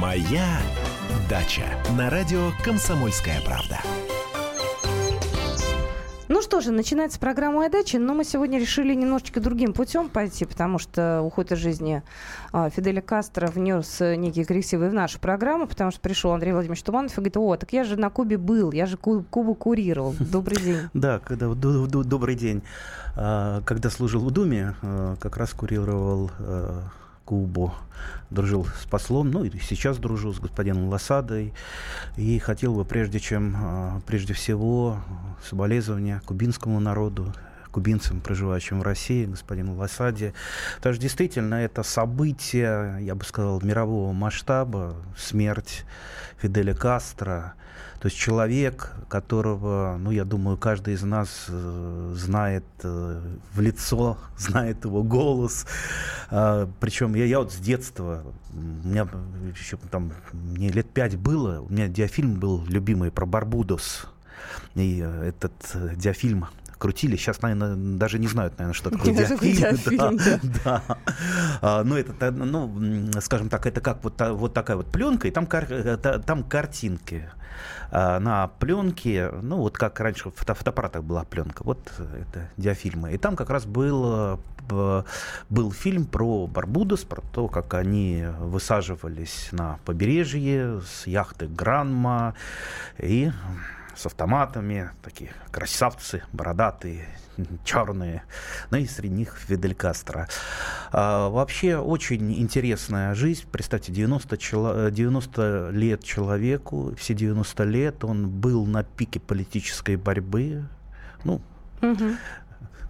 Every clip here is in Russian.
Моя дача на радио Комсомольская правда. Ну что же, начинается программа «Моя дача», но мы сегодня решили немножечко другим путем пойти, потому что уход из жизни а, Фиделя Кастро внес некие коррективы в нашу программу, потому что пришел Андрей Владимирович Туманов и говорит, о, так я же на Кубе был, я же Кубу курировал. Добрый день. Да, когда, добрый день. А, когда служил в Думе, а, как раз курировал Кубу. Дружил с послом, ну и сейчас дружу с господином Лосадой. И хотел бы, прежде чем, а, прежде всего, соболезнования кубинскому народу, кубинцам, проживающим в России, господину Лосаде. Потому что действительно это событие, я бы сказал, мирового масштаба, смерть Фиделя Кастро, то есть человек, которого, ну, я думаю, каждый из нас э, знает э, в лицо, знает его голос. Э, причем я, я вот с детства, у меня еще там, мне лет пять было, у меня диафильм был любимый про Барбудос. И этот э, диафильм крутили. Сейчас, наверное, даже не знают, наверное, что такое диафильм. Да, да. Ну, это, ну, скажем так, это как вот, вот такая вот пленка, и там, э, там картинки а, на пленке, ну, вот как раньше в фотоаппаратах была пленка, вот это диафильмы. И там как раз был, э, был фильм про Барбудос, про то, как они высаживались на побережье с яхты Гранма, и с автоматами, такие красавцы, бородатые, черные, ну и среди них Фидель Кастро. А, вообще очень интересная жизнь. Представьте, 90, 90 лет человеку, все 90 лет он был на пике политической борьбы. Ну, угу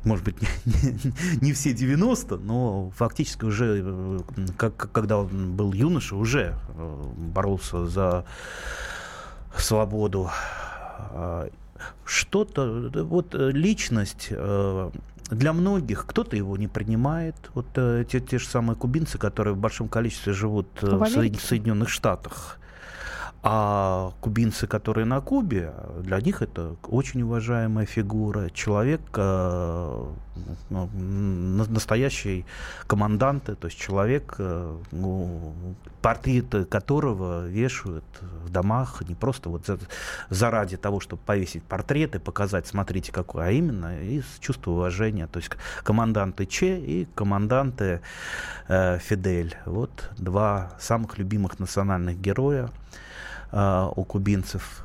может быть, не, не, не все 90, но фактически уже, э, как, когда он был юноша, уже э, боролся за свободу что-то, вот э, личность э, для многих, кто-то его не принимает. Вот э, те, те же самые кубинцы, которые в большом количестве живут в, в Соединенных Штатах. А кубинцы, которые на Кубе, для них это очень уважаемая фигура. Человек, э, ну, настоящий командант, то есть человек, э, ну, портреты которого вешают в домах не просто вот за, заради того, чтобы повесить портрет и показать, смотрите какой, а именно из чувства уважения. То есть команданты Че и команданты э, Фидель. Вот два самых любимых национальных героя э, у кубинцев.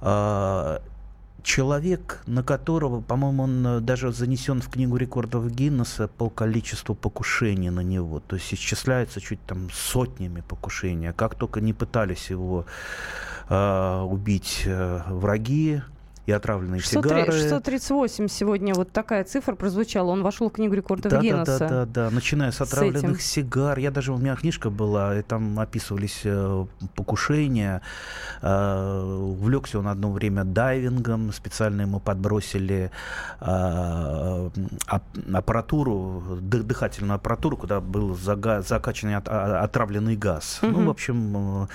Э, человек, на которого, по-моему, он э, даже занесен в книгу рекордов Гиннесса по количеству покушений на него. То есть исчисляется чуть там сотнями покушений. А как только не пытались его э, убить э, враги, и отравленные 600, сигары. 638 сегодня вот такая цифра прозвучала. Он вошел в книгу рекордов да, Гиннесса. Да, да, да, да. Начиная с отравленных с сигар. Я даже, у меня книжка была, и там описывались э, покушения. Э, увлекся он одно время дайвингом. Специально ему подбросили э, аппаратуру, дыхательную аппаратуру, куда был от, а, отравленный газ. Угу. Ну, в общем,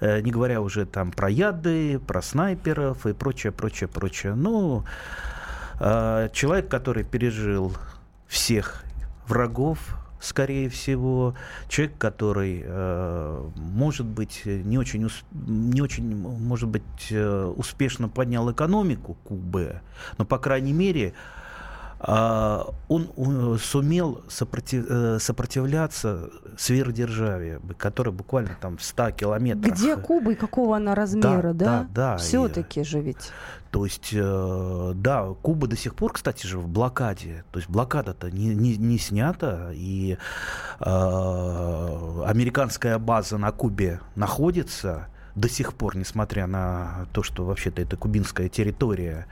не говоря уже там про яды, про снайперов и прочее, прочее, прочее. Ну, э, человек, который пережил всех врагов, скорее всего, человек, который, э, может быть, не очень, не очень, может быть, э, успешно поднял экономику Кубы, но, по крайней мере, а, он сумел сопротив, э, сопротивляться сверхдержаве, которая буквально там в 100 километрах. Где Куба и какого она размера, да? Да, да. Все-таки же ведь. То есть, э, да, Куба до сих пор, кстати же, в блокаде. То есть блокада-то не, не, не снята, и э, американская база на Кубе находится до сих пор, несмотря на то, что вообще-то это кубинская территория.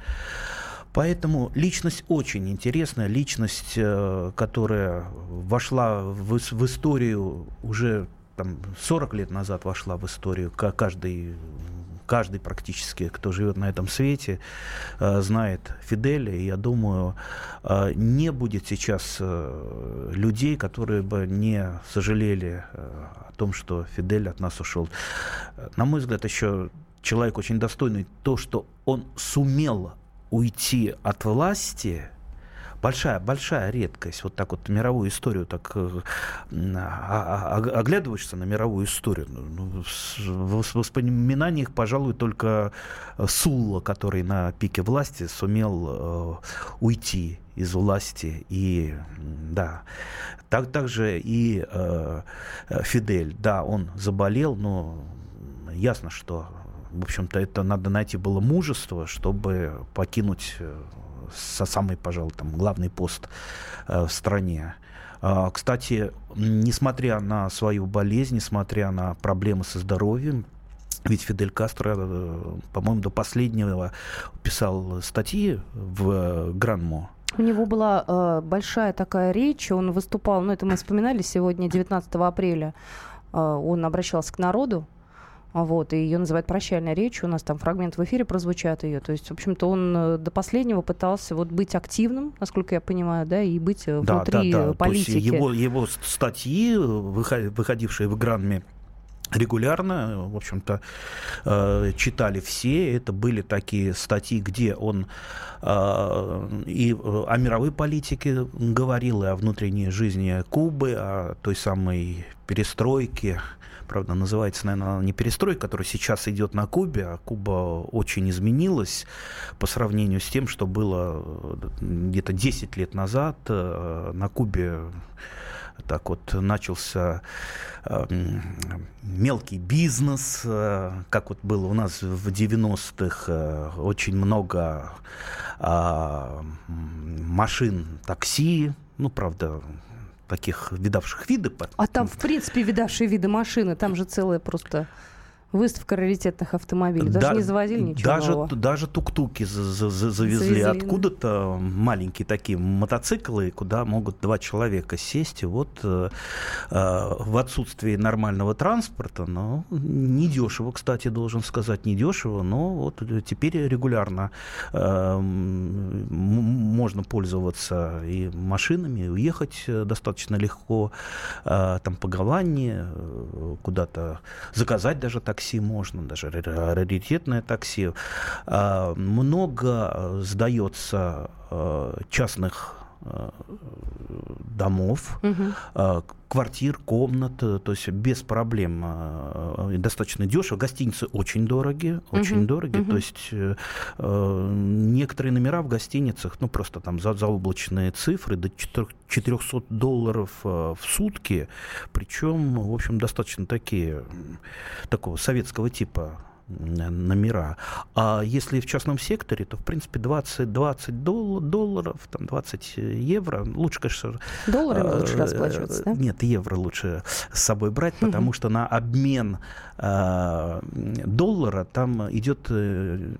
Поэтому личность очень интересная, личность, э, которая вошла в, в историю уже там, 40 лет назад вошла в историю, каждый каждый практически, кто живет на этом свете, э, знает Фиделя. И я думаю, э, не будет сейчас людей, которые бы не сожалели о том, что Фидель от нас ушел. На мой взгляд, еще человек очень достойный. То, что он сумел уйти от власти, большая, большая редкость. Вот так вот мировую историю, так э, а, а, а, оглядываешься на мировую историю. Ну, в воспоминаниях, пожалуй, только Сулла, который на пике власти сумел уйти из власти. И да, так, также и э, Фидель, да, он заболел, но ясно, что в общем-то, это надо найти было мужество, чтобы покинуть со самый, пожалуй, там, главный пост э, в стране. Э, кстати, несмотря на свою болезнь, несмотря на проблемы со здоровьем, ведь Фидель Кастро, э, по-моему, до последнего писал статьи в Гранмо. У него была э, большая такая речь, он выступал, ну это мы вспоминали сегодня, 19 апреля, э, он обращался к народу, а вот, и ее называют прощальной речью. У нас там фрагмент в эфире прозвучат ее. То есть, в общем-то, он э, до последнего пытался вот быть активным, насколько я понимаю, да, и быть э, да, внутри да, да. политики. То есть его, его статьи, выходившие в Гранме, регулярно, в общем-то, э, читали все. Это были такие статьи, где он и о мировой политике говорил, и о внутренней жизни Кубы, о той самой перестройке, Правда, называется, наверное, не перестройка, которая сейчас идет на Кубе, а Куба очень изменилась по сравнению с тем, что было э, где-то 10 лет назад. Э, на Кубе так вот начался э, мелкий бизнес, э, как вот было у нас в 90-х, э, очень много э, машин такси, ну, правда, таких видавших виды. А там, в принципе, видавшие виды машины, там же целая просто Выставка раритетных автомобилей. Даже да, не завозили ничего даже, нового. Даже тук-туки завезли. завезли Откуда-то маленькие такие мотоциклы, куда могут два человека сесть. И вот э, э, в отсутствии нормального транспорта, но недешево, кстати, должен сказать, недешево, но вот теперь регулярно э, можно пользоваться и машинами, и уехать достаточно легко э, там по Голландии, э, куда-то заказать даже так такси можно, даже раритетное такси. А, много сдается а, частных домов, угу. квартир, комнат, то есть без проблем, достаточно дешево. Гостиницы очень дорогие, очень угу. дорогие. Угу. То есть э, некоторые номера в гостиницах, ну просто там за заоблачные цифры до 400 долларов в сутки, причем, в общем, достаточно такие такого советского типа номера. А если в частном секторе, то, в принципе, 20, 20 дол- долларов, там, 20 евро. Лучше, конечно... Долларами э, лучше расплачиваться, да? Нет, евро лучше с собой брать, потому что на обмен э, доллара там идет, э,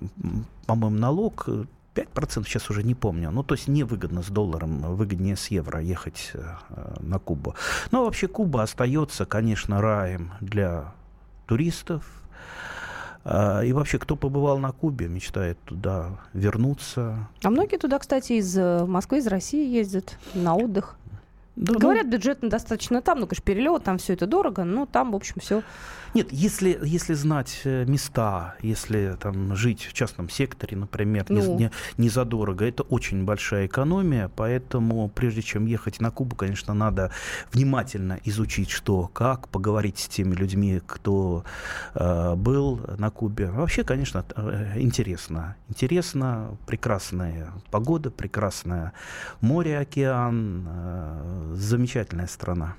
по-моему, налог 5% сейчас уже не помню. Ну, то есть невыгодно с долларом, выгоднее с евро ехать э, на Кубу. Но вообще Куба остается, конечно, раем для туристов, а, и вообще, кто побывал на Кубе, мечтает туда вернуться. А многие туда, кстати, из э, Москвы, из России ездят на отдых. Да, Говорят, ну... бюджетно достаточно там, ну, конечно, перелет, там все это дорого, но там, в общем, все нет, если, если знать э, места, если там жить в частном секторе, например, ну. не, не, задорого, это очень большая экономия, поэтому прежде чем ехать на Кубу, конечно, надо внимательно изучить, что, как, поговорить с теми людьми, кто э, был на Кубе. Вообще, конечно, э, интересно. Интересно, прекрасная погода, прекрасное море, океан, э, замечательная страна.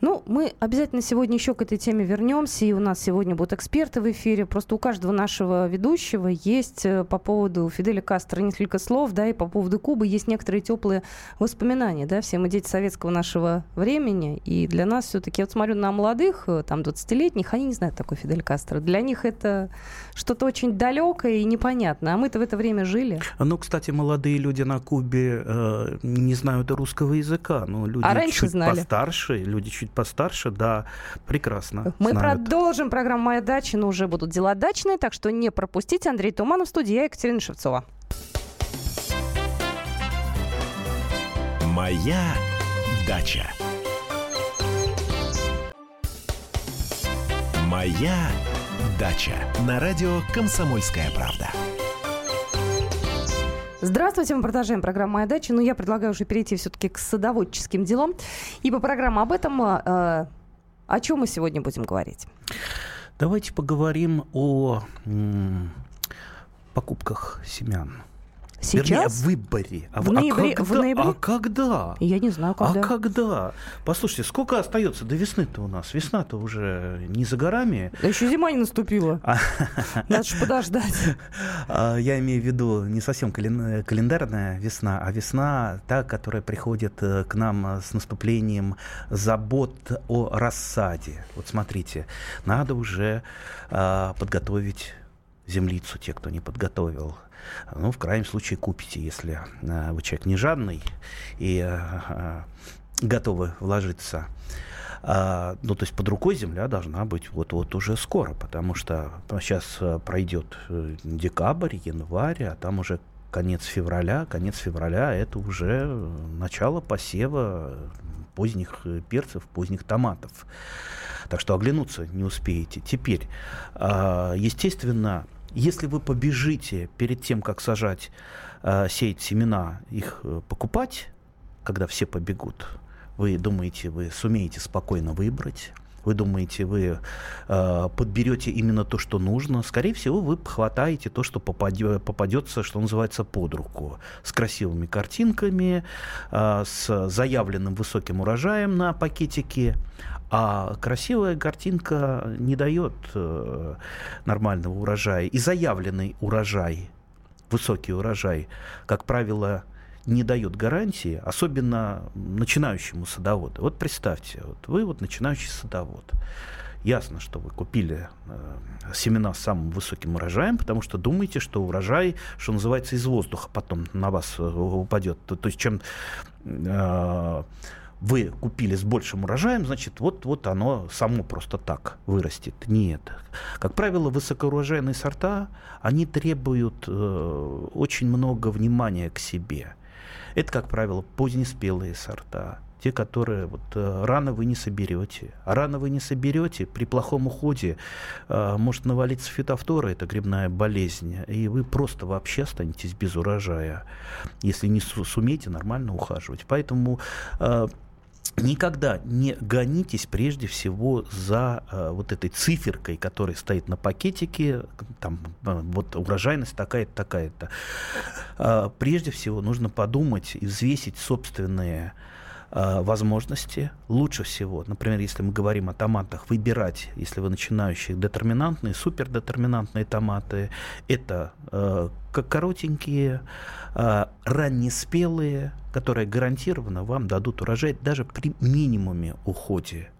Ну, мы обязательно сегодня еще к этой теме вернемся, и у нас сегодня будут эксперты в эфире. Просто у каждого нашего ведущего есть э, по поводу Фиделя Кастро несколько слов, да, и по поводу Кубы есть некоторые теплые воспоминания, да, все мы дети советского нашего времени, и для нас все-таки, я вот смотрю на молодых, э, там, 20-летних, они не знают такой Фидель Кастро. Для них это что-то очень далекое и непонятное, а мы-то в это время жили. Ну, кстати, молодые люди на Кубе э, не знают русского языка, но люди а чуть знали. постарше, люди чуть постарше, да, прекрасно. Мы знают. продолжим программу «Моя дача», но уже будут дела дачные, так что не пропустите. Андрей Туманов, студия Екатерина Шевцова. «Моя дача». «Моя дача» на радио «Комсомольская правда». Здравствуйте, мы продолжаем программу «Моя дача». Но ну, я предлагаю уже перейти все-таки к садоводческим делам. Ибо программа об этом, э, о чем мы сегодня будем говорить? Давайте поговорим о м, покупках семян. Сейчас? Вернее, в выборе. А, в, ноябре, а, когда, в ноябре? А когда? Я не знаю, когда. А когда? Послушайте, сколько остается до весны-то у нас? Весна-то уже не за горами. Да еще зима не наступила. А. Надо же подождать. А, я имею в виду не совсем календарная весна, а весна та, которая приходит э, к нам с наступлением забот о рассаде. Вот смотрите, надо уже подготовить землицу, те, кто не подготовил ну, в крайнем случае, купите, если э, вы человек не жадный и э, э, готовы вложиться. А, ну, то есть под рукой земля должна быть вот-вот уже скоро, потому что сейчас пройдет декабрь, январь, а там уже конец февраля. Конец февраля – это уже начало посева поздних перцев, поздних томатов. Так что оглянуться не успеете. Теперь, а, естественно, если вы побежите перед тем, как сажать, э, сеять семена, их э, покупать, когда все побегут, вы думаете, вы сумеете спокойно выбрать, вы думаете, вы э, подберете именно то, что нужно, скорее всего, вы хватаете то, что попадет, попадется, что называется, под руку, с красивыми картинками, э, с заявленным высоким урожаем на пакетике, а красивая картинка не дает э, нормального урожая. И заявленный урожай, высокий урожай, как правило, не дает гарантии, особенно начинающему садоводу. Вот представьте, вот вы вот начинающий садовод. Ясно, что вы купили э, семена с самым высоким урожаем, потому что думаете, что урожай, что называется, из воздуха потом на вас э, упадет. То, то есть чем э, вы купили с большим урожаем, значит, вот, вот оно само просто так вырастет. Нет. Как правило, высокоурожайные сорта, они требуют э, очень много внимания к себе. Это, как правило, позднеспелые сорта, те, которые вот, э, рано вы не соберете. А рано вы не соберете, при плохом уходе э, может навалиться фитофтора, это грибная болезнь, и вы просто вообще останетесь без урожая, если не сумеете нормально ухаживать. Поэтому э, никогда не гонитесь прежде всего за э, вот этой циферкой, которая стоит на пакетике, там э, вот урожайность такая-то, такая-то. Э, прежде всего нужно подумать и взвесить собственные возможности. Лучше всего, например, если мы говорим о томатах, выбирать, если вы начинающие, детерминантные, супердетерминантные томаты. Это э, коротенькие, э, раннеспелые, которые гарантированно вам дадут урожай даже при минимуме уходе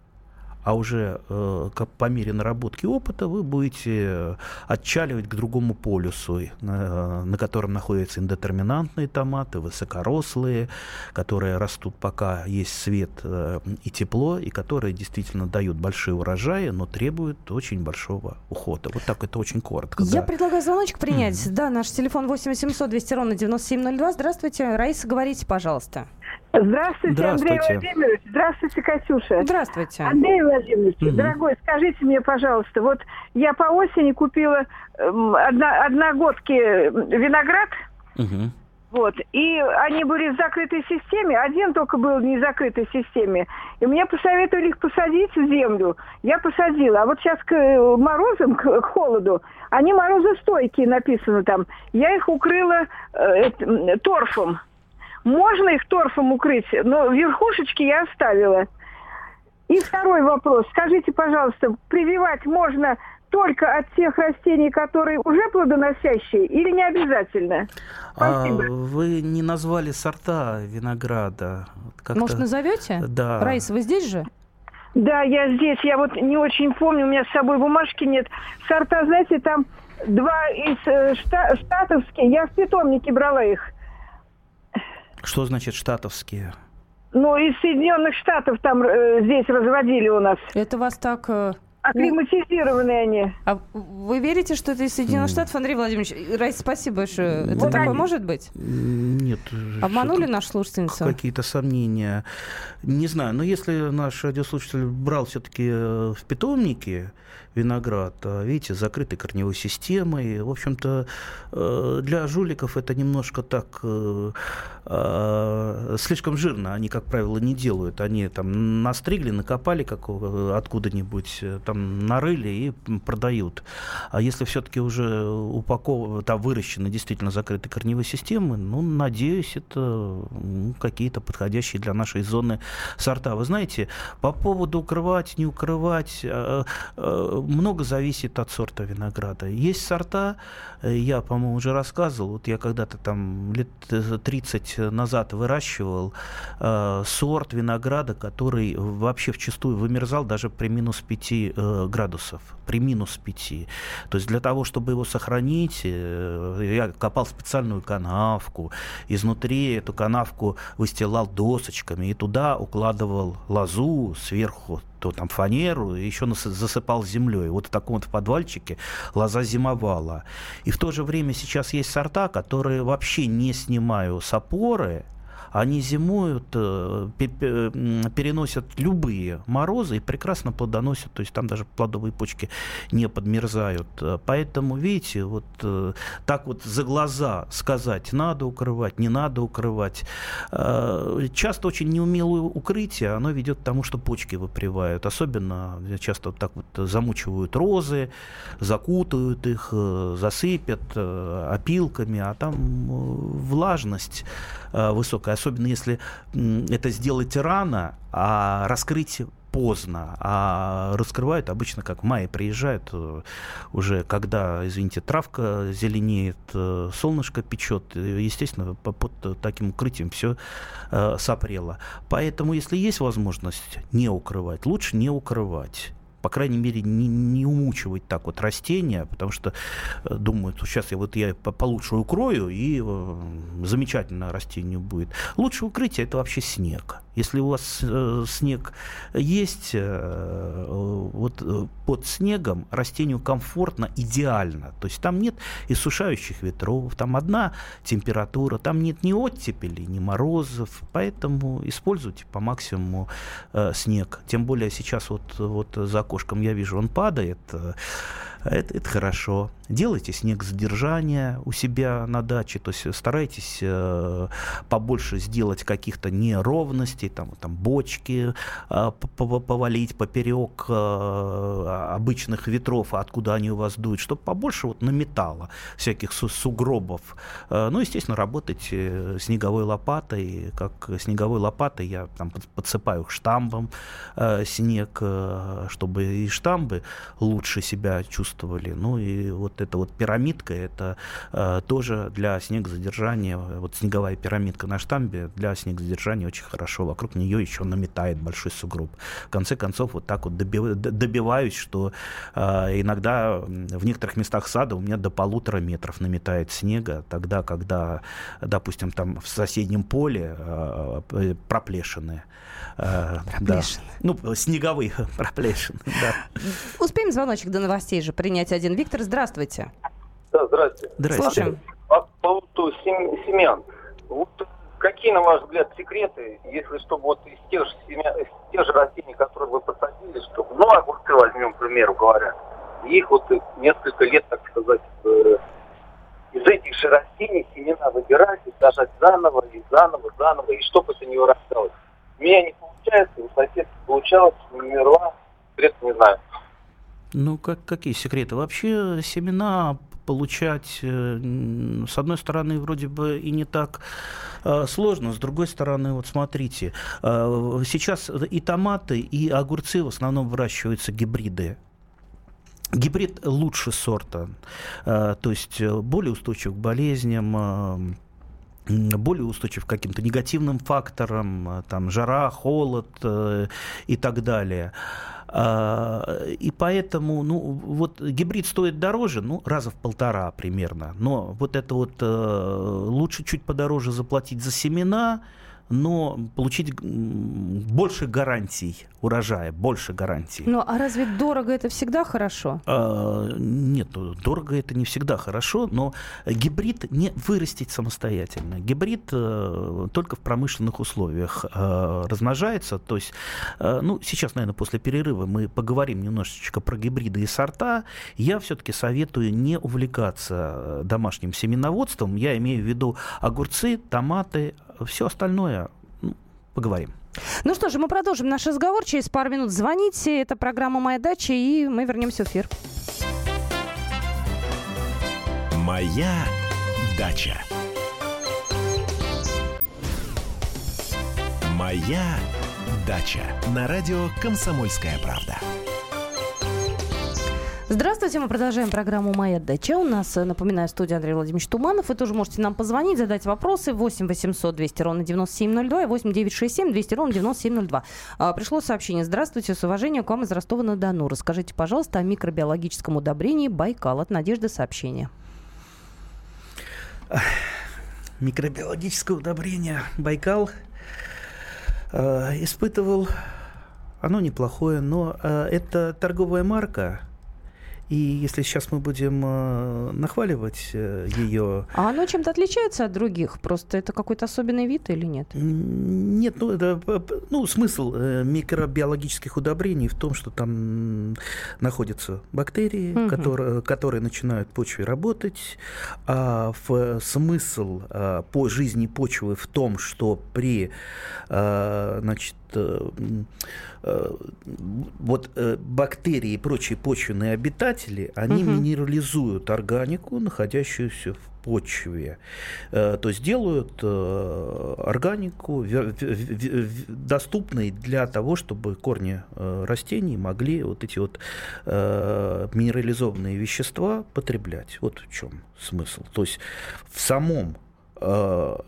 а уже э, по мере наработки опыта вы будете э, отчаливать к другому полюсу, э, на котором находятся индетерминантные томаты, высокорослые, которые растут пока есть свет э, и тепло, и которые действительно дают большие урожаи, но требуют очень большого ухода. Вот так это очень коротко. Я да. предлагаю звоночек принять. Mm-hmm. Да, наш телефон 8 800 200 ровно 9702. Здравствуйте. Раиса, говорите, пожалуйста. Здравствуйте, Здравствуйте, Андрей Владимирович. Здравствуйте, Катюша. Здравствуйте. Андрей Владимирович, угу. дорогой, скажите мне, пожалуйста, вот я по осени купила э, одна, одногодки виноград. Угу. Вот. И они были в закрытой системе. Один только был в незакрытой системе. И мне посоветовали их посадить в землю. Я посадила. А вот сейчас к э, морозам, к, к холоду, они морозостойкие написано там. Я их укрыла э, э, торфом. Можно их торфом укрыть, но верхушечки я оставила. И второй вопрос. Скажите, пожалуйста, прививать можно только от тех растений, которые уже плодоносящие, или не обязательно? Спасибо. А, вы не назвали сорта винограда. Как Может, назовете? Да. Раиса, вы здесь же? Да, я здесь. Я вот не очень помню, у меня с собой бумажки нет. Сорта, знаете, там два из э, шта- штатовские. Я в питомнике брала их. Что значит штатовские? Ну, из Соединенных Штатов там э, здесь разводили у нас. Это вас так... Э... Акклиматизированные они. А вы верите, что это из Соединенных Штатов, Андрей Владимирович? Райс, спасибо большое. Это вот такое они... может быть? Нет. Обманули нашу слушательницу? Какие-то сомнения. Не знаю, но если наш радиослушатель брал все-таки э, в питомнике, виноград, а, видите, закрытой корневой системой. В общем-то, э, для жуликов это немножко так э, а, слишком жирно. Они, как правило, не делают. Они там настригли, накопали как откуда-нибудь, э, там нарыли и продают. А если все-таки уже упакованы, там выращены действительно закрытой корневой системы, ну, надеюсь, это какие-то подходящие для нашей зоны сорта. Вы знаете, по поводу укрывать, не укрывать, много зависит от сорта винограда. Есть сорта, я, по-моему, уже рассказывал, вот я когда-то там лет 30 э, назад выращивал э, сорт винограда, который вообще вчастую вымерзал даже при минус 5 э, градусов, при минус 5. То есть для того, чтобы его сохранить, э, я копал специальную канавку, изнутри эту канавку выстилал досочками и туда укладывал лозу сверху то там фанеру, и еще засыпал землей. Вот в таком вот подвальчике лоза зимовала. И в то же время сейчас есть сорта, которые вообще не снимают с опоры, они зимуют, э, переносят любые морозы и прекрасно плодоносят, то есть там даже плодовые почки не подмерзают. Поэтому, видите, вот э, так вот за глаза сказать, надо укрывать, не надо укрывать. Э, часто очень неумелое укрытие, оно ведет к тому, что почки выпривают. Особенно часто вот так вот замучивают розы, закутают их, засыпят опилками, а там влажность высокая особенно если это сделать рано, а раскрыть поздно, а раскрывают обычно как в мае приезжают э, уже, когда, извините, травка зеленеет, э, солнышко печет, естественно, под таким укрытием все э, сопрело. Поэтому, если есть возможность не укрывать, лучше не укрывать по крайней мере, не, не умучивать так вот растения, потому что э, думают, сейчас я вот я получше укрою, и э, замечательно растение будет. Лучше укрытие это вообще снег. Если у вас э, снег есть, э, вот э, под снегом растению комфортно, идеально. То есть там нет иссушающих ветров, там одна температура, там нет ни оттепели, ни морозов, поэтому используйте по максимуму снег. Тем более сейчас вот, вот за окошком я вижу, он падает. Э, это, это хорошо. Делайте снег задержания у себя на даче, то есть старайтесь э, побольше сделать каких-то неровностей, там, там бочки э, повалить поперек э, обычных ветров, откуда они у вас дуют, чтобы побольше вот на металла всяких су сугробов. Э, ну, естественно, работать э, снеговой лопатой, как снеговой лопатой я там подсыпаю штамбом э, снег, э, чтобы и штамбы лучше себя чувствовали. Ну и вот эта вот пирамидка, это э, тоже для снегозадержания, вот снеговая пирамидка на штамбе для снегозадержания очень хорошо. Вокруг нее еще наметает большой сугроб. В конце концов, вот так вот добив, добиваюсь, что э, иногда в некоторых местах сада у меня до полутора метров наметает снега, тогда, когда, допустим, там в соседнем поле э, проплешины. Э, да. Ну, снеговые проплешины, да. Успеем звоночек до новостей же принять один. Виктор, здравствуйте. Да, здравствуйте. Здравствуйте. Слушаем. По поводу семян. Вот какие, на ваш взгляд, секреты, если чтобы вот из тех же, семя, из тех же растений, которые вы посадили, чтобы, ну, огурцы возьмем, к примеру говоря, их вот несколько лет, так сказать, э, из этих же растений семена выбирать и сажать заново, и заново, заново, и чтобы это не вырасталось. У меня не получается, у соседа получалось, не умерла, средств не знаю. Ну, как, какие секреты? Вообще семена получать, э, с одной стороны, вроде бы и не так э, сложно, с другой стороны, вот смотрите, э, сейчас и томаты, и огурцы в основном выращиваются гибриды. Гибрид лучше сорта, то есть более устойчив к болезням, более устойчив к каким-то негативным факторам, там, жара, холод и так далее. А, и поэтому, ну, вот гибрид стоит дороже, ну, раза в полтора примерно. Но вот это вот э, лучше чуть подороже заплатить за семена, но получить больше гарантий урожая, больше гарантий. Ну, а разве дорого это всегда хорошо? А, нет, ну, дорого это не всегда хорошо, но гибрид не вырастить самостоятельно. Гибрид а, только в промышленных условиях а, размножается. То есть, а, ну, сейчас, наверное, после перерыва мы поговорим немножечко про гибриды и сорта. Я все-таки советую не увлекаться домашним семеноводством. Я имею в виду огурцы, томаты, все остальное. Ну, поговорим. Ну что же, мы продолжим наш разговор. Через пару минут звоните. Это программа «Моя дача», и мы вернемся в эфир. «Моя дача». «Моя дача» на радио «Комсомольская правда». Здравствуйте, мы продолжаем программу «Моя дача». У нас, напоминаю, студия Андрей Владимирович Туманов. Вы тоже можете нам позвонить, задать вопросы. 8 800 200 ровно 9702 и 8 967 200 ровно 9702. А, пришло сообщение. Здравствуйте, с уважением к вам из Ростова-на-Дону. Расскажите, пожалуйста, о микробиологическом удобрении «Байкал». От Надежды сообщение. Микробиологическое удобрение «Байкал» э, испытывал... Оно неплохое, но э, это торговая марка – и если сейчас мы будем э, нахваливать э, ее... А оно чем-то отличается от других? Просто это какой-то особенный вид или нет? Нет, ну, это, ну смысл э, микробиологических удобрений в том, что там находятся бактерии, угу. которые, которые начинают почве работать. А в смысл а, по жизни почвы в том, что при а, значит, вот э, бактерии и прочие почвенные обитатели, они угу. минерализуют органику, находящуюся в почве. То есть делают органику доступной для того, чтобы корни растений могли вот эти вот минерализованные вещества потреблять. Вот в чем смысл. То есть в самом в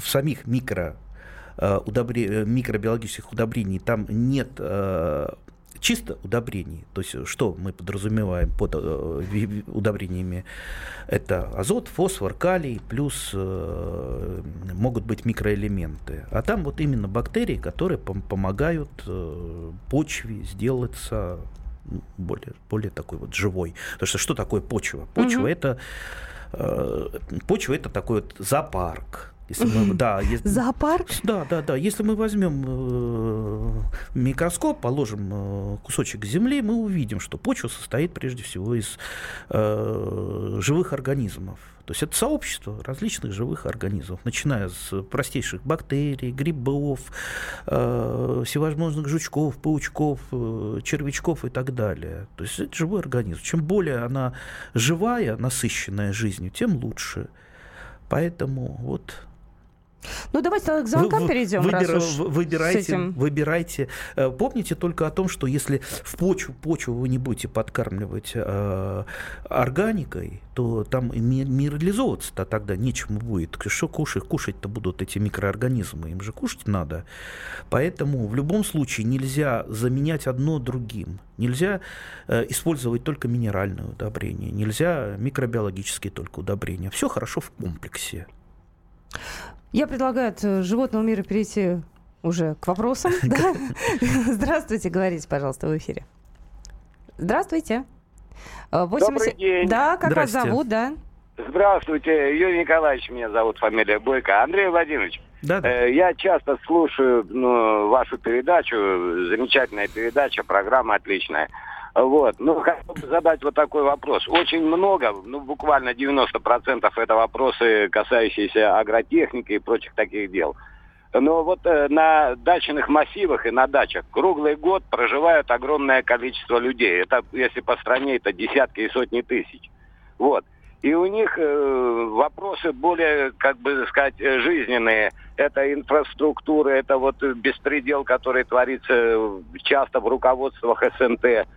самих микро Э, удобре... Э, микробиологических удобрений там нет э, чисто удобрений, то есть что мы подразумеваем под удобрениями, это азот, фосфор, калий, плюс могут быть микроэлементы. А там вот именно бактерии, которые помогают почве сделаться ну, более, более такой вот живой. Потому что что такое почва? Почва угу. это почва это такой вот зоопарк если мы, да, если, Зоопарк? Да, да, да. Если мы возьмем э, микроскоп, положим э, кусочек земли, мы увидим, что почва состоит прежде всего из э, живых организмов. То есть это сообщество различных живых организмов, начиная с простейших бактерий, грибов, э, всевозможных жучков, паучков, э, червячков и так далее. То есть это живой организм. Чем более она живая, насыщенная жизнью, тем лучше. Поэтому вот ну, давайте к звонкам вы, перейдем. Выбира, раз уж выбирайте, этим... выбирайте. Э, помните только о том, что если в почву, почву вы не будете подкармливать э, органикой, то там минерализовываться-то тогда нечему будет. Что кушать? Кушать-то будут эти микроорганизмы, им же кушать надо. Поэтому в любом случае нельзя заменять одно другим. Нельзя э, использовать только минеральное удобрение, нельзя микробиологические только удобрения. Все хорошо в комплексе. Я предлагаю от э, животного мира перейти уже к вопросам. Здравствуйте, говорите, пожалуйста, в эфире. Здравствуйте. 80... Добрый день. Да, как вас зовут, да? Здравствуйте, Юрий Николаевич, меня зовут, фамилия Бойко. Андрей Владимирович, да, да. Э, я часто слушаю ну, вашу передачу, замечательная передача, программа отличная. Вот. Ну, хотел бы задать вот такой вопрос. Очень много, ну, буквально 90% это вопросы, касающиеся агротехники и прочих таких дел. Но вот э, на дачных массивах и на дачах круглый год проживают огромное количество людей. Это, если по стране, это десятки и сотни тысяч. Вот. И у них э, вопросы более, как бы сказать, жизненные. Это инфраструктура, это вот беспредел, который творится часто в руководствах СНТ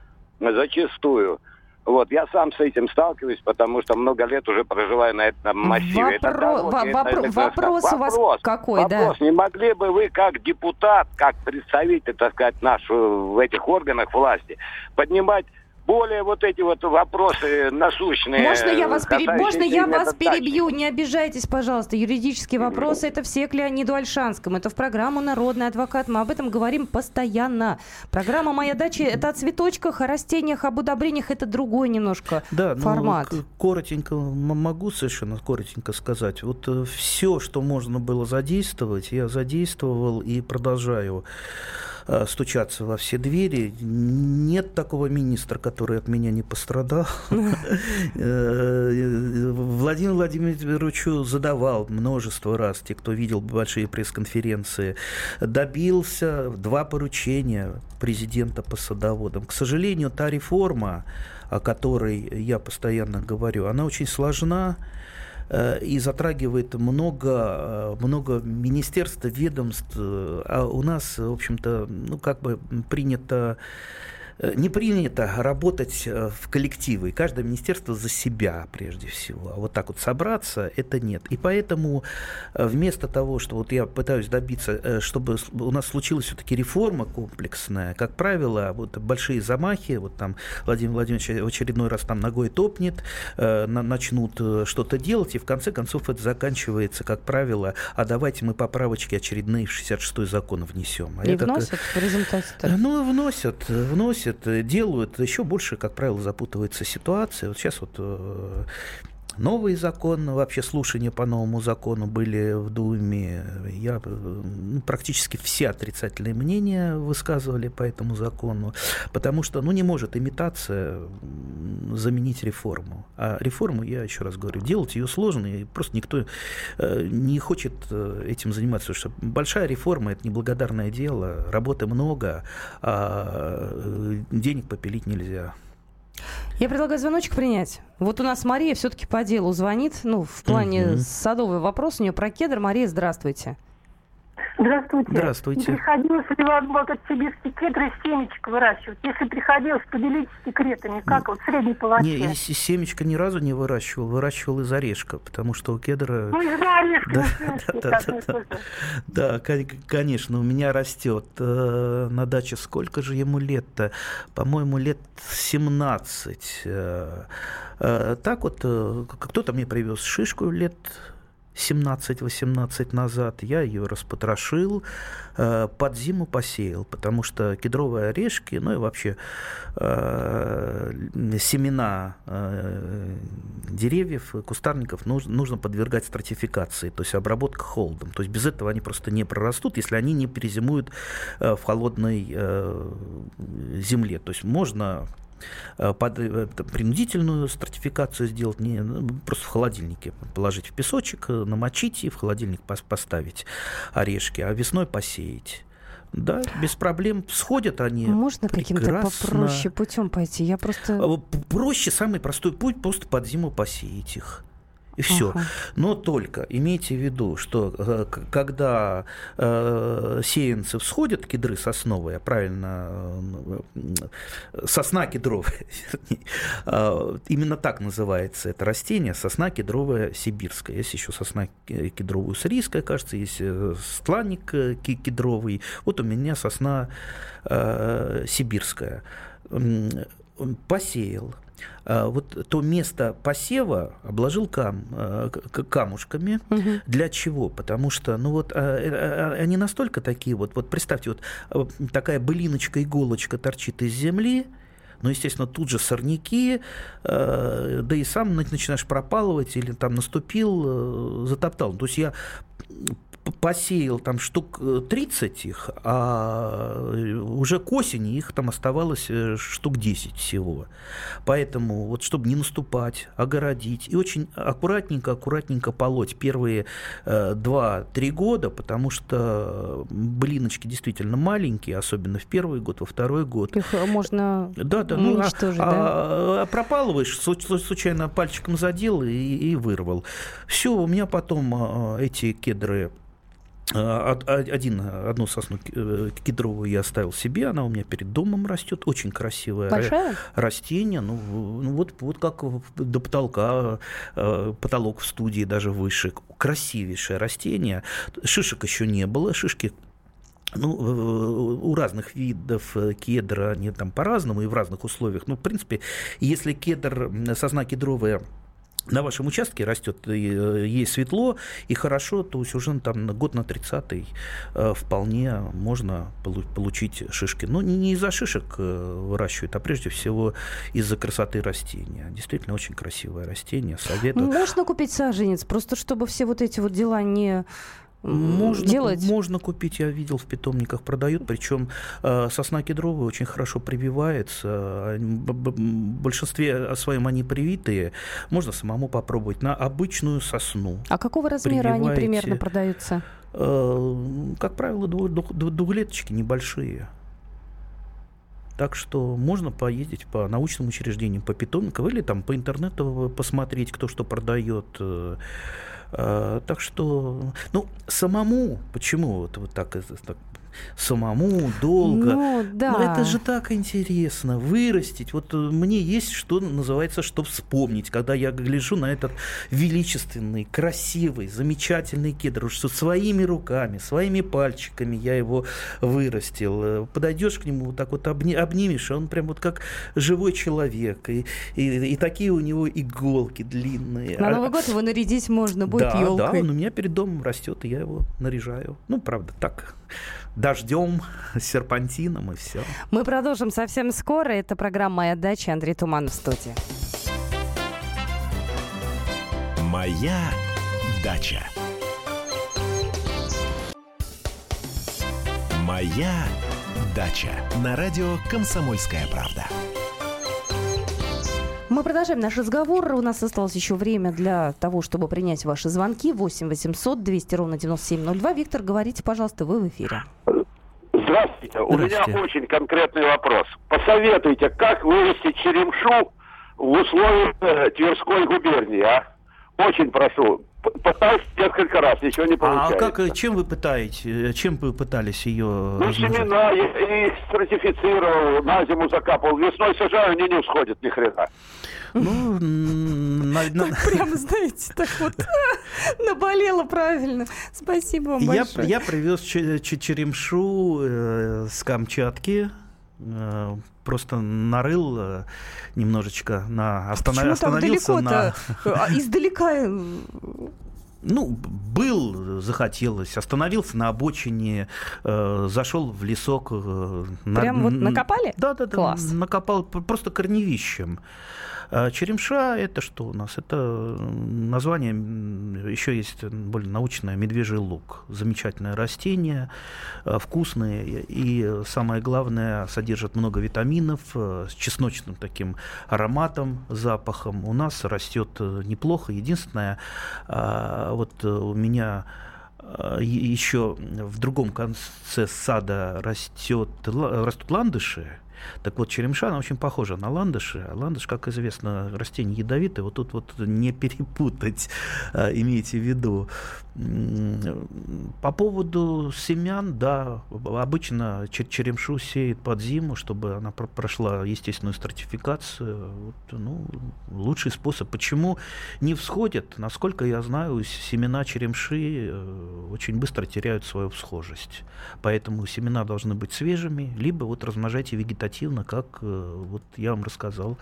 Зачастую. Вот, я сам с этим сталкиваюсь, потому что много лет уже проживаю на этом массиве. Вопро... Это дороги, вопро... это, вопрос, вопрос у вас какой, вопрос. да? Не могли бы вы, как депутат, как представитель, так сказать, наш в этих органах власти, поднимать более вот эти вот вопросы насущные. Можно я вас, переб... Можно я вас перебью? Не обижайтесь, пожалуйста. Юридические вопросы это все к Леониду Альшанскому. Это в программу «Народный адвокат». Мы об этом говорим постоянно. Программа «Моя дача» — это о цветочках, о растениях, об удобрениях. Это другой немножко да, ну, формат. Ну, коротенько могу совершенно коротенько сказать. Вот э, все, что можно было задействовать, я задействовал и продолжаю стучаться во все двери. Нет такого министра, который от меня не пострадал. Э, Владимир Владимировичу задавал множество раз, те, кто видел большие пресс-конференции, добился два поручения президента по садоводам. К сожалению, та реформа, о которой я постоянно говорю, она очень сложна, Э, и затрагивает много, э, много министерств, ведомств. А у нас, в общем-то, ну, как бы принято Э, не принято работать э, в коллективы. Каждое министерство за себя прежде всего. А вот так вот собраться, это нет. И поэтому э, вместо того, что вот я пытаюсь добиться, чтобы у нас случилась все-таки реформа комплексная, как правило, вот большие замахи, вот там Владимир Владимирович в очередной раз там ногой топнет, начнут что-то делать, и в конце концов это заканчивается, как правило, а давайте мы поправочки очередные в 66-й закон внесем. А и вносят в результате? Ну, вносят, вносят вносят, делают, еще больше, как правило, запутывается ситуация. Вот сейчас вот э, новый закон, вообще слушания по новому закону были в Думе. Я, ну, практически все отрицательные мнения высказывали по этому закону, потому что ну, не может имитация заменить реформу. А реформу, я еще раз говорю, делать ее сложно, и просто никто э, не хочет э, этим заниматься, потому что большая реформа – это неблагодарное дело, работы много, а денег попилить нельзя. Я предлагаю звоночек принять. Вот у нас Мария все-таки по делу звонит. Ну, в плане угу. садовый вопрос у нее про кедр. Мария, здравствуйте. Здравствуйте. Здравствуйте. Приходилось ли вам вот этот сибирский кедр семечек выращивать? Если приходилось, поделитесь секретами, как вот в средней полосе. Не, из семечка ни разу не выращивал, выращивал из орешка, потому что у кедра... Ну, из орешка, да, да, да, да, да, конечно, у меня растет э, на даче сколько же ему лет-то? По-моему, лет 17. Э, э, так вот, кто-то мне привез шишку лет 17-18 назад, я ее распотрошил, э, под зиму посеял, потому что кедровые орешки, ну и вообще э, семена э, деревьев, кустарников нужно, подвергать стратификации, то есть обработка холодом. То есть без этого они просто не прорастут, если они не перезимуют в холодной земле. То есть можно под, э, принудительную стратификацию сделать, не, ну, просто в холодильнике положить в песочек, э, намочить и в холодильник поставить орешки, а весной посеять. Да, без проблем. Сходят они. Можно каким-то попроще путем пойти? Я просто. Проще, самый простой путь, просто под зиму посеять их и все. Ага. Но только имейте в виду, что э, когда э, сеянцы всходят, кедры сосновые, правильно, э, сосна кедровая, э, именно так называется это растение, сосна кедровая сибирская. Есть еще сосна кедровая уссурийская, кажется, есть э, стланник э, кедровый. Вот у меня сосна э, сибирская. Посеял, вот то место посева обложил кам, а, камушками. Угу. Для чего? Потому что, ну вот, а, они настолько такие вот, вот представьте, вот такая былиночка, иголочка торчит из земли, ну, естественно, тут же сорняки, да и сам начинаешь пропалывать или там наступил, затоптал. То есть я посеял там штук 30 э, их, а уже к осени их там оставалось э, штук 10 всего. Поэтому вот чтобы не наступать, огородить и очень аккуратненько, аккуратненько полоть первые э, 2-3 года, потому что блиночки действительно маленькие, особенно в первый год, во второй год. Их можно да, да, ну, уничтожить, а, да? А, а пропалываешь, случайно пальчиком задел и, и вырвал. Все, у меня потом а, эти кедры а, один, одну сосну э, кедровую я оставил себе, она у меня перед домом растет, очень красивое Большая? растение, ну, ну вот, вот как до потолка, э, потолок в студии даже выше, красивейшее растение, шишек еще не было, шишки ну, у разных видов кедра они там по-разному и в разных условиях. Ну, в принципе, если кедр, сосна кедровая на вашем участке растет, э, есть светло и хорошо, то есть уже там год на 30 э, вполне можно получить шишки. Но не из-за шишек э, выращивают, а прежде всего из-за красоты растения. Действительно очень красивое растение, советую. Можно купить саженец, просто чтобы все вот эти вот дела не можно, делать? Можно купить, я видел, в питомниках продают, причем э, сосна кедровая очень хорошо прививается, в большинстве своем они привитые, можно самому попробовать на обычную сосну. А какого размера они примерно продаются? Э, как правило, двухлеточки небольшие. Так что можно поездить по научным учреждениям, по питомникам или там по интернету посмотреть, кто что продает. Э, так что, ну, самому, почему вот, вот так, так самому долго. Ну, да. Но это же так интересно, вырастить. Вот э, мне есть что называется, что вспомнить, когда я гляжу на этот величественный, красивый, замечательный кедр, что своими руками, своими пальчиками я его вырастил. Э, подойдешь к нему, вот так вот обни, обнимешь, он прям вот как живой человек. И, и, и такие у него иголки длинные. На Новый год его нарядить можно будет да, елкой. Да, он у меня перед домом растет, и я его наряжаю. Ну, правда, так дождем, серпантином и все. Мы продолжим совсем скоро. Это программа «Моя дача». Андрей Туман в студии. «Моя дача». «Моя дача» на радио «Комсомольская правда». Мы продолжаем наш разговор. У нас осталось еще время для того, чтобы принять ваши звонки. 8 800 200 ровно 9702. Виктор, говорите, пожалуйста, вы в эфире. Здравствуйте. У меня очень конкретный вопрос. Посоветуйте, как вывести черемшу в условиях э, Тверской губернии, а? Очень прошу. Пытался несколько раз, ничего не получается. А как, э, чем вы пытаетесь, э, чем вы пытались ее Ну, семена и, и стратифицировал, на зиму закапывал. Весной сажаю, они не всходят ни хрена. Ну, на, на... Так прям, знаете, так вот наболело правильно. Спасибо вам большое. Я, я привез черемшу э, с Камчатки, просто нарыл э, немножечко на останов... а остановился на а, издалека э, ну, был, захотелось, остановился на обочине, э, зашел в лесок. Э, Прям на, вот накопали? Да, да, да. Класс. Накопал просто корневищем. А черемша это что у нас? Это название, еще есть более научное, медвежий лук. Замечательное растение, э, вкусное и, самое главное, содержит много витаминов э, с чесночным таким ароматом, запахом. У нас растет э, неплохо. Единственное, а, вот у меня еще в другом конце сада растет, растут ландыши, так вот, черемша, она очень похожа на ландыши. А ландыш, как известно, растение ядовитое. Вот тут вот не перепутать, а, имейте в виду. По поводу семян, да, обычно черемшу сеет под зиму, чтобы она прошла естественную стратификацию. Вот, ну, лучший способ. Почему не всходят? Насколько я знаю, семена черемши э, очень быстро теряют свою всхожесть. Поэтому семена должны быть свежими, либо вот размножайте вегетативно, как э, вот я вам рассказал.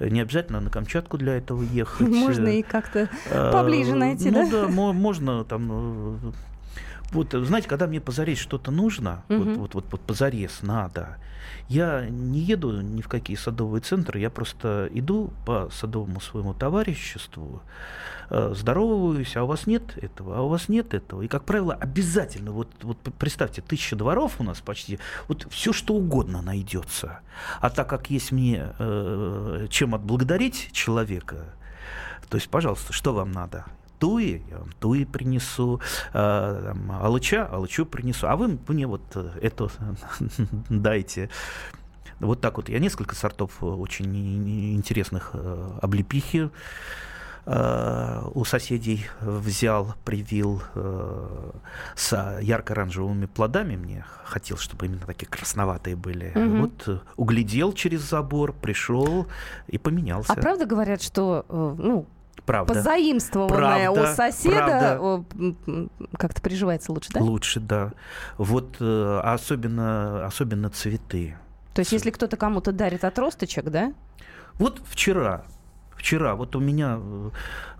Не обязательно на Камчатку для этого ехать. Можно и как-то поближе найти, ну, да? да, можно там э, вот, знаете, когда мне позарез что-то нужно, угу. вот, вот, вот, вот позарез надо, я не еду ни в какие садовые центры, я просто иду по садовому своему товариществу, э, здороваюсь, а у вас нет этого, а у вас нет этого. И, как правило, обязательно, вот, вот представьте, тысяча дворов у нас почти, вот все что угодно найдется. А так как есть мне э, чем отблагодарить человека, то есть, пожалуйста, что вам надо? Туи, я вам туи принесу, э, там, алыча, алычу принесу, а вы мне вот э, это дайте. Вот так вот. Я несколько сортов очень интересных э, облепихи э, у соседей взял, привил э, с ярко-оранжевыми плодами. Мне хотелось, чтобы именно такие красноватые были. Угу. Вот э, углядел через забор, пришел и поменялся. А правда говорят, что ну, правда. позаимствованное правда, у соседа, как-то приживается лучше, да? Лучше, да. Вот э, особенно, особенно цветы. То есть, если кто-то кому-то дарит отросточек, да? Вот вчера вчера, вот у меня,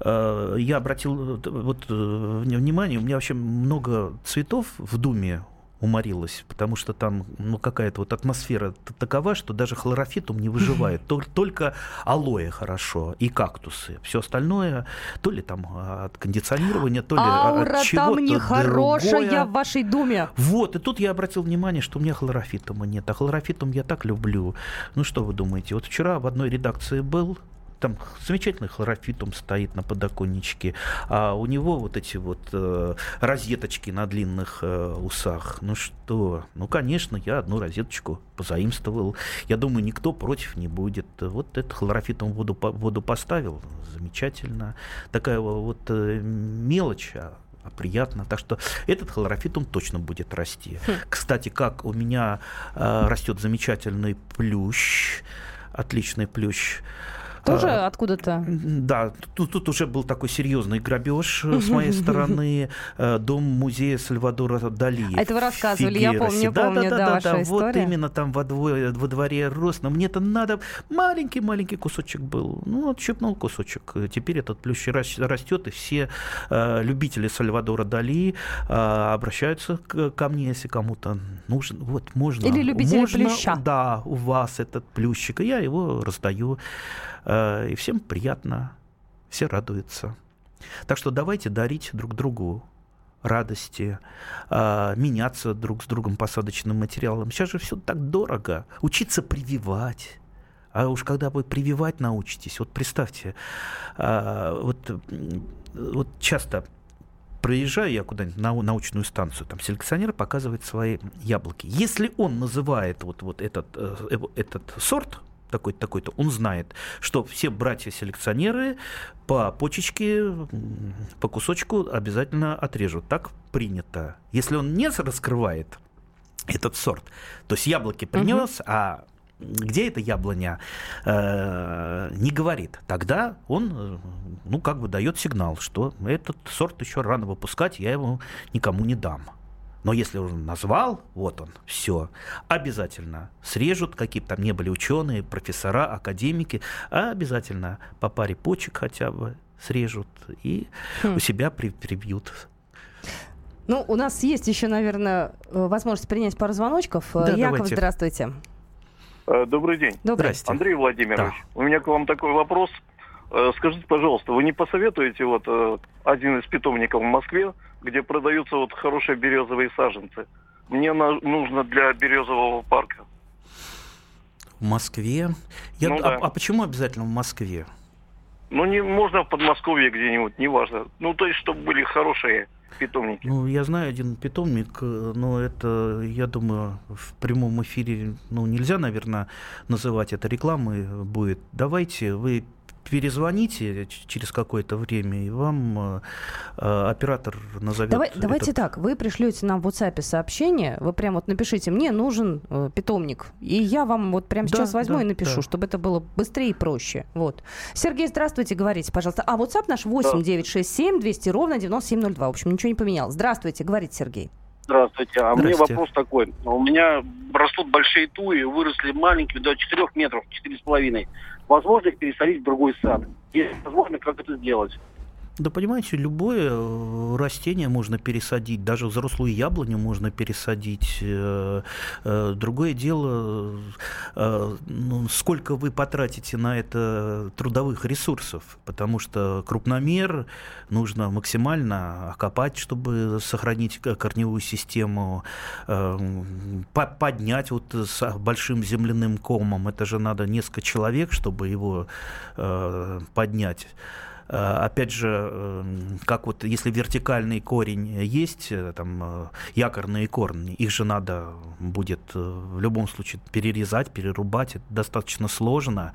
э, я обратил э, вот, э, внимание, у меня вообще много цветов в Думе уморилась, потому что там ну, какая-то вот атмосфера такова, что даже хлорофитум не выживает. Только алоэ хорошо и кактусы. Все остальное то ли там от кондиционирования, то ли Аура от чего-то там нехорошая в вашей думе. Вот, и тут я обратил внимание, что у меня хлорофитума нет. А хлорофитум я так люблю. Ну что вы думаете? Вот вчера в одной редакции был, там замечательный хлорофитум стоит на подоконничке, а у него вот эти вот э, розеточки на длинных э, усах. Ну что, ну, конечно, я одну розеточку позаимствовал. Я думаю, никто против не будет. Вот этот хлорофитум в воду, воду поставил, замечательно. Такая вот э, мелочь, а, а приятно. Так что этот хлорофитум точно будет расти. Хм. Кстати, как у меня э, растет замечательный плющ, отличный плющ. Тоже а, откуда-то? Да, тут, тут уже был такой серьезный грабеж э, с моей стороны. Э, дом музея Сальвадора Дали. А это вы рассказывали, я помню, да, помню, да, да, да, да, вот именно там во, дворе, во дворе рос. Но мне-то надо маленький-маленький кусочек был. Ну, отщепнул кусочек. Теперь этот плющ растет, и все э, любители Сальвадора Дали э, обращаются ко мне, если кому-то нужен. Вот можно. Или любители можно, плюща. Да, у вас этот плющик, и я его раздаю. Э, и всем приятно, все радуются. Так что давайте дарить друг другу радости, э, меняться друг с другом посадочным материалом. Сейчас же все так дорого. Учиться прививать. А уж когда вы прививать научитесь, вот представьте, э, вот, вот часто проезжаю я куда-нибудь на научную станцию, там селекционер показывает свои яблоки. Если он называет вот, вот этот, этот сорт, такой-то, такой-то, он знает, что все братья-селекционеры по почечке, по кусочку обязательно отрежут. Так принято. Если он не раскрывает этот сорт, то есть яблоки принес, угу. а где эта яблоня, э, не говорит, тогда он, э, ну, как бы дает сигнал, что этот сорт еще рано выпускать, я его никому не дам. Но если он назвал, вот он, все, обязательно срежут, какие бы там не были ученые, профессора, академики, а обязательно по паре почек хотя бы срежут и хм. у себя при, прибьют. Ну, у нас есть еще, наверное, э, возможность принять пару звоночков. Да, Яков, давайте. здравствуйте. Э, добрый день. Добрый. Андрей Владимирович, да. у меня к вам такой вопрос. Э, скажите, пожалуйста, вы не посоветуете вот один из питомников в Москве где продаются вот хорошие березовые саженцы. Мне нужно для березового парка. В Москве? Я, ну, а, да. а почему обязательно в Москве? Ну, не можно в Подмосковье где-нибудь, неважно. Ну, то есть, чтобы были хорошие питомники. Ну, я знаю один питомник, э, но это, я думаю, в прямом эфире, ну, нельзя, наверное, называть это рекламой будет. Давайте вы перезвоните через какое-то время, и вам э, э, оператор назовет. Давай, этот... Давайте так, вы пришлете нам в WhatsApp сообщение, вы прям вот напишите, мне нужен э, питомник, и я вам вот прямо сейчас да, возьму да, и напишу, да. чтобы это было быстрее и проще. Вот. Сергей, здравствуйте, говорите, пожалуйста. А WhatsApp наш 8 967 200 ровно 9702. В общем, ничего не поменялось. Здравствуйте, говорите, Сергей. Здравствуйте. А мне вопрос такой. У меня растут большие туи, выросли маленькие до 4 метров, 4,5 возможно их пересадить в другой сад. Если возможно, как это сделать? Да понимаете, любое э, растение можно пересадить, даже взрослую яблоню можно пересадить. Э, э, другое дело, ну, сколько вы потратите на это трудовых ресурсов, потому что крупномер нужно максимально окопать, чтобы сохранить корневую систему, поднять вот с большим земляным комом. Это же надо несколько человек, чтобы его поднять. Э, опять же, эм, как вот если вертикальный корень есть, э, там э, якорные корни, их же надо будет в любом случае перерезать, перерубать, это достаточно сложно.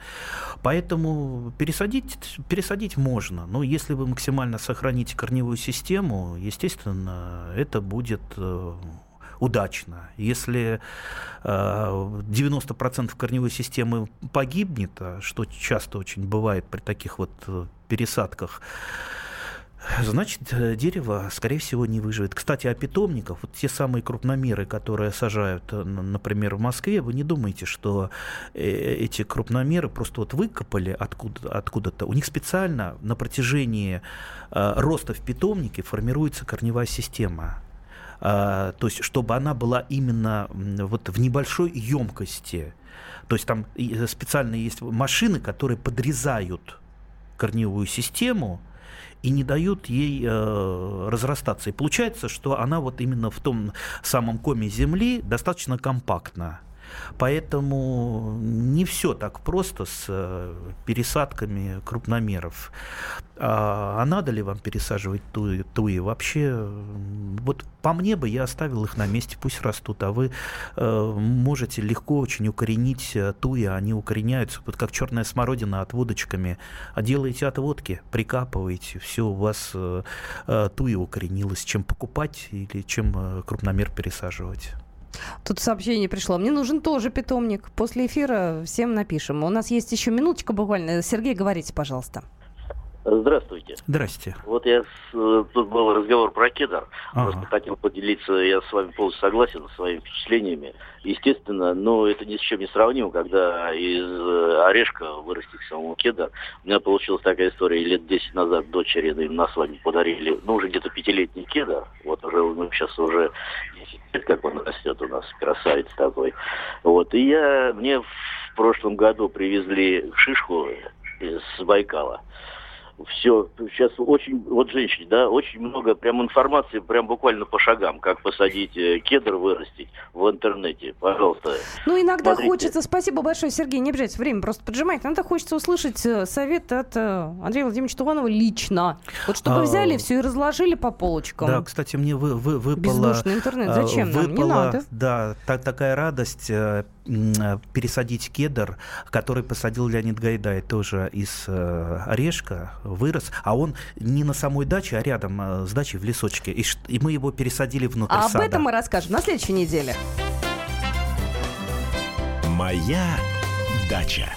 Поэтому пересадить, пересадить можно, но если вы максимально сохраните корневую систему, естественно, это будет удачно. Если 90% корневой системы погибнет, а что часто очень бывает при таких вот пересадках, Значит, э, дерево, скорее всего, не выживет. Кстати, о питомниках, вот те самые крупномеры, которые сажают, э, например, в Москве, вы не думаете, что э, эти крупномеры просто вот выкопали откуда, откуда-то. У них специально на протяжении роста в питомнике формируется корневая система. То есть, чтобы она была именно вот в небольшой емкости. То есть там специально есть машины, которые подрезают корневую систему, и не дают ей э, разрастаться. И получается, что она вот именно в том самом коме земли достаточно компактна. Поэтому не все так просто с э, пересадками крупномеров. А, а надо ли вам пересаживать туи, туи? Вообще, вот по мне бы я оставил их на месте, пусть растут, а вы э, можете легко очень укоренить э, туи, они укореняются, вот как черная смородина отводочками. А делаете отводки, прикапываете, все, у вас э, э, туи укоренилось. Чем покупать или чем э, крупномер пересаживать? Тут сообщение пришло. Мне нужен тоже питомник. После эфира всем напишем. У нас есть еще минуточка буквально. Сергей, говорите, пожалуйста. Здравствуйте. Здрасте. Вот я с, тут был разговор про кедр. Ага. Просто хотел поделиться, я с вами полностью согласен со своими впечатлениями. Естественно, но это ни с чем не сравнимо, когда из э, орешка вырастет самому кедр. У меня получилась такая история лет 10 назад дочери на свадьбу подарили, ну, уже где-то пятилетний кедр. Вот уже, ну, сейчас уже 10 лет, как он растет у нас, красавец такой. Вот, и я, мне в прошлом году привезли шишку из Байкала все, сейчас очень, вот женщине, да, очень много прям информации, прям буквально по шагам, как посадить э, кедр, вырастить в интернете, пожалуйста. Ну, иногда смотрите. хочется, спасибо большое, Сергей, не обижайтесь, время просто поджимает, иногда хочется услышать э, совет от э, Андрея Владимировича Туганова лично, вот чтобы а, взяли все и разложили по полочкам. Да, кстати, мне вы, вы, выпала... Бездушный интернет, зачем выпала, нам, не надо. Да, так, такая радость пересадить кедр, который посадил Леонид Гайдай тоже из орешка, вырос, а он не на самой даче, а рядом э, с дачей в лесочке. И, и мы его пересадили внутрь а сада. об этом мы расскажем на следующей неделе. Моя дача.